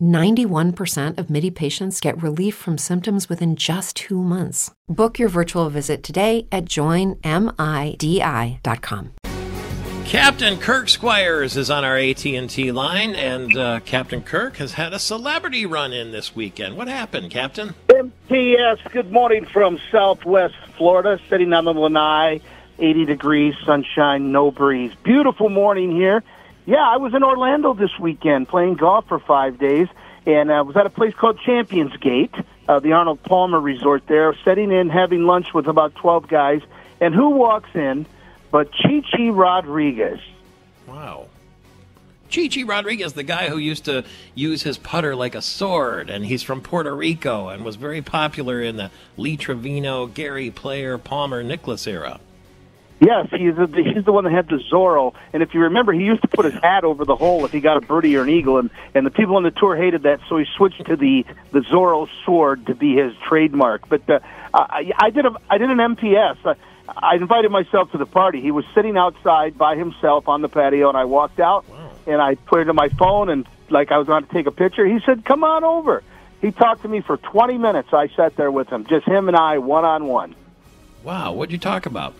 91% of MIDI patients get relief from symptoms within just two months. Book your virtual visit today at joinmidi.com. Captain Kirk Squires is on our AT&T line, and uh, Captain Kirk has had a celebrity run in this weekend. What happened, Captain? MTS, good morning from Southwest Florida, sitting on the Lanai, 80 degrees, sunshine, no breeze. Beautiful morning here. Yeah, I was in Orlando this weekend playing golf for five days, and I uh, was at a place called Champions Gate, uh, the Arnold Palmer Resort there, sitting in, having lunch with about 12 guys, and who walks in? but Chichi Rodriguez. Wow. Chichi Rodriguez, the guy who used to use his putter like a sword, and he's from Puerto Rico and was very popular in the Lee Trevino, Gary Player, Palmer, Nicklaus era. Yes, he's the, he's the one that had the Zorro, and if you remember, he used to put his hat over the hole if he got a birdie or an eagle, and and the people on the tour hated that, so he switched to the the Zorro sword to be his trademark. But uh, I, I did a I did an MPS. Uh, I invited myself to the party. He was sitting outside by himself on the patio, and I walked out wow. and I put it in my phone and like I was going to take a picture. He said, "Come on over." He talked to me for 20 minutes. I sat there with him, just him and I, one on one. Wow, what'd you talk about?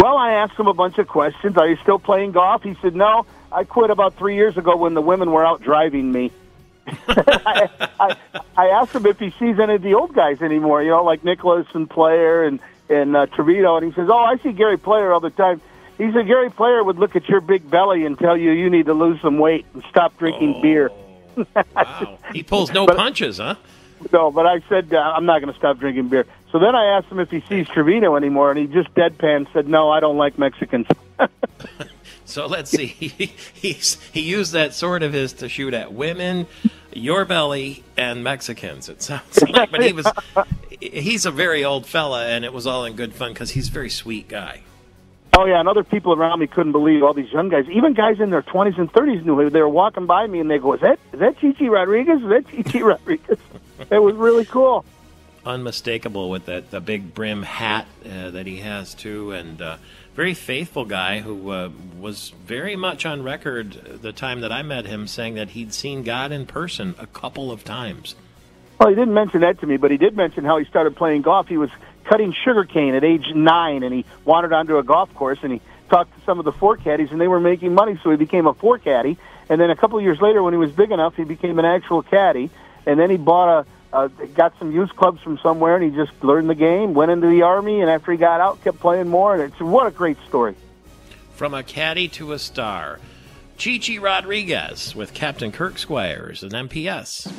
Well, I asked him a bunch of questions. Are you still playing golf? He said, "No, I quit about three years ago when the women were out driving me." I, I, I asked him if he sees any of the old guys anymore, you know, like Nicklaus and Player and in uh, Trevino, and he says, "Oh, I see Gary Player all the time." He said Gary Player would look at your big belly and tell you you need to lose some weight and stop drinking oh, beer. wow, he pulls no but, punches, huh? No, but I said uh, I'm not going to stop drinking beer. So then I asked him if he sees Trevino anymore, and he just deadpan said, "No, I don't like Mexicans." so let's see. He, he's, he used that sword of his to shoot at women, your belly, and Mexicans. It sounds like, but he was he's a very old fella, and it was all in good fun because he's a very sweet guy. Oh yeah, and other people around me couldn't believe all these young guys, even guys in their twenties and thirties knew they were walking by me and they go, "Is that is that Chichi Rodriguez? Is that Chichi Rodriguez?" it was really cool. Unmistakable with that the big brim hat uh, that he has too, and uh, very faithful guy who uh, was very much on record the time that I met him, saying that he'd seen God in person a couple of times. Well, he didn't mention that to me, but he did mention how he started playing golf. He was cutting sugarcane at age nine, and he wandered onto a golf course, and he talked to some of the fore caddies, and they were making money, so he became a fore caddy. And then a couple of years later, when he was big enough, he became an actual caddy, and then he bought a, uh, got some youth clubs from somewhere, and he just learned the game, went into the army, and after he got out, kept playing more. And it's what a great story. From a caddy to a star, Chichi Rodriguez with Captain Kirk Squires and MPS.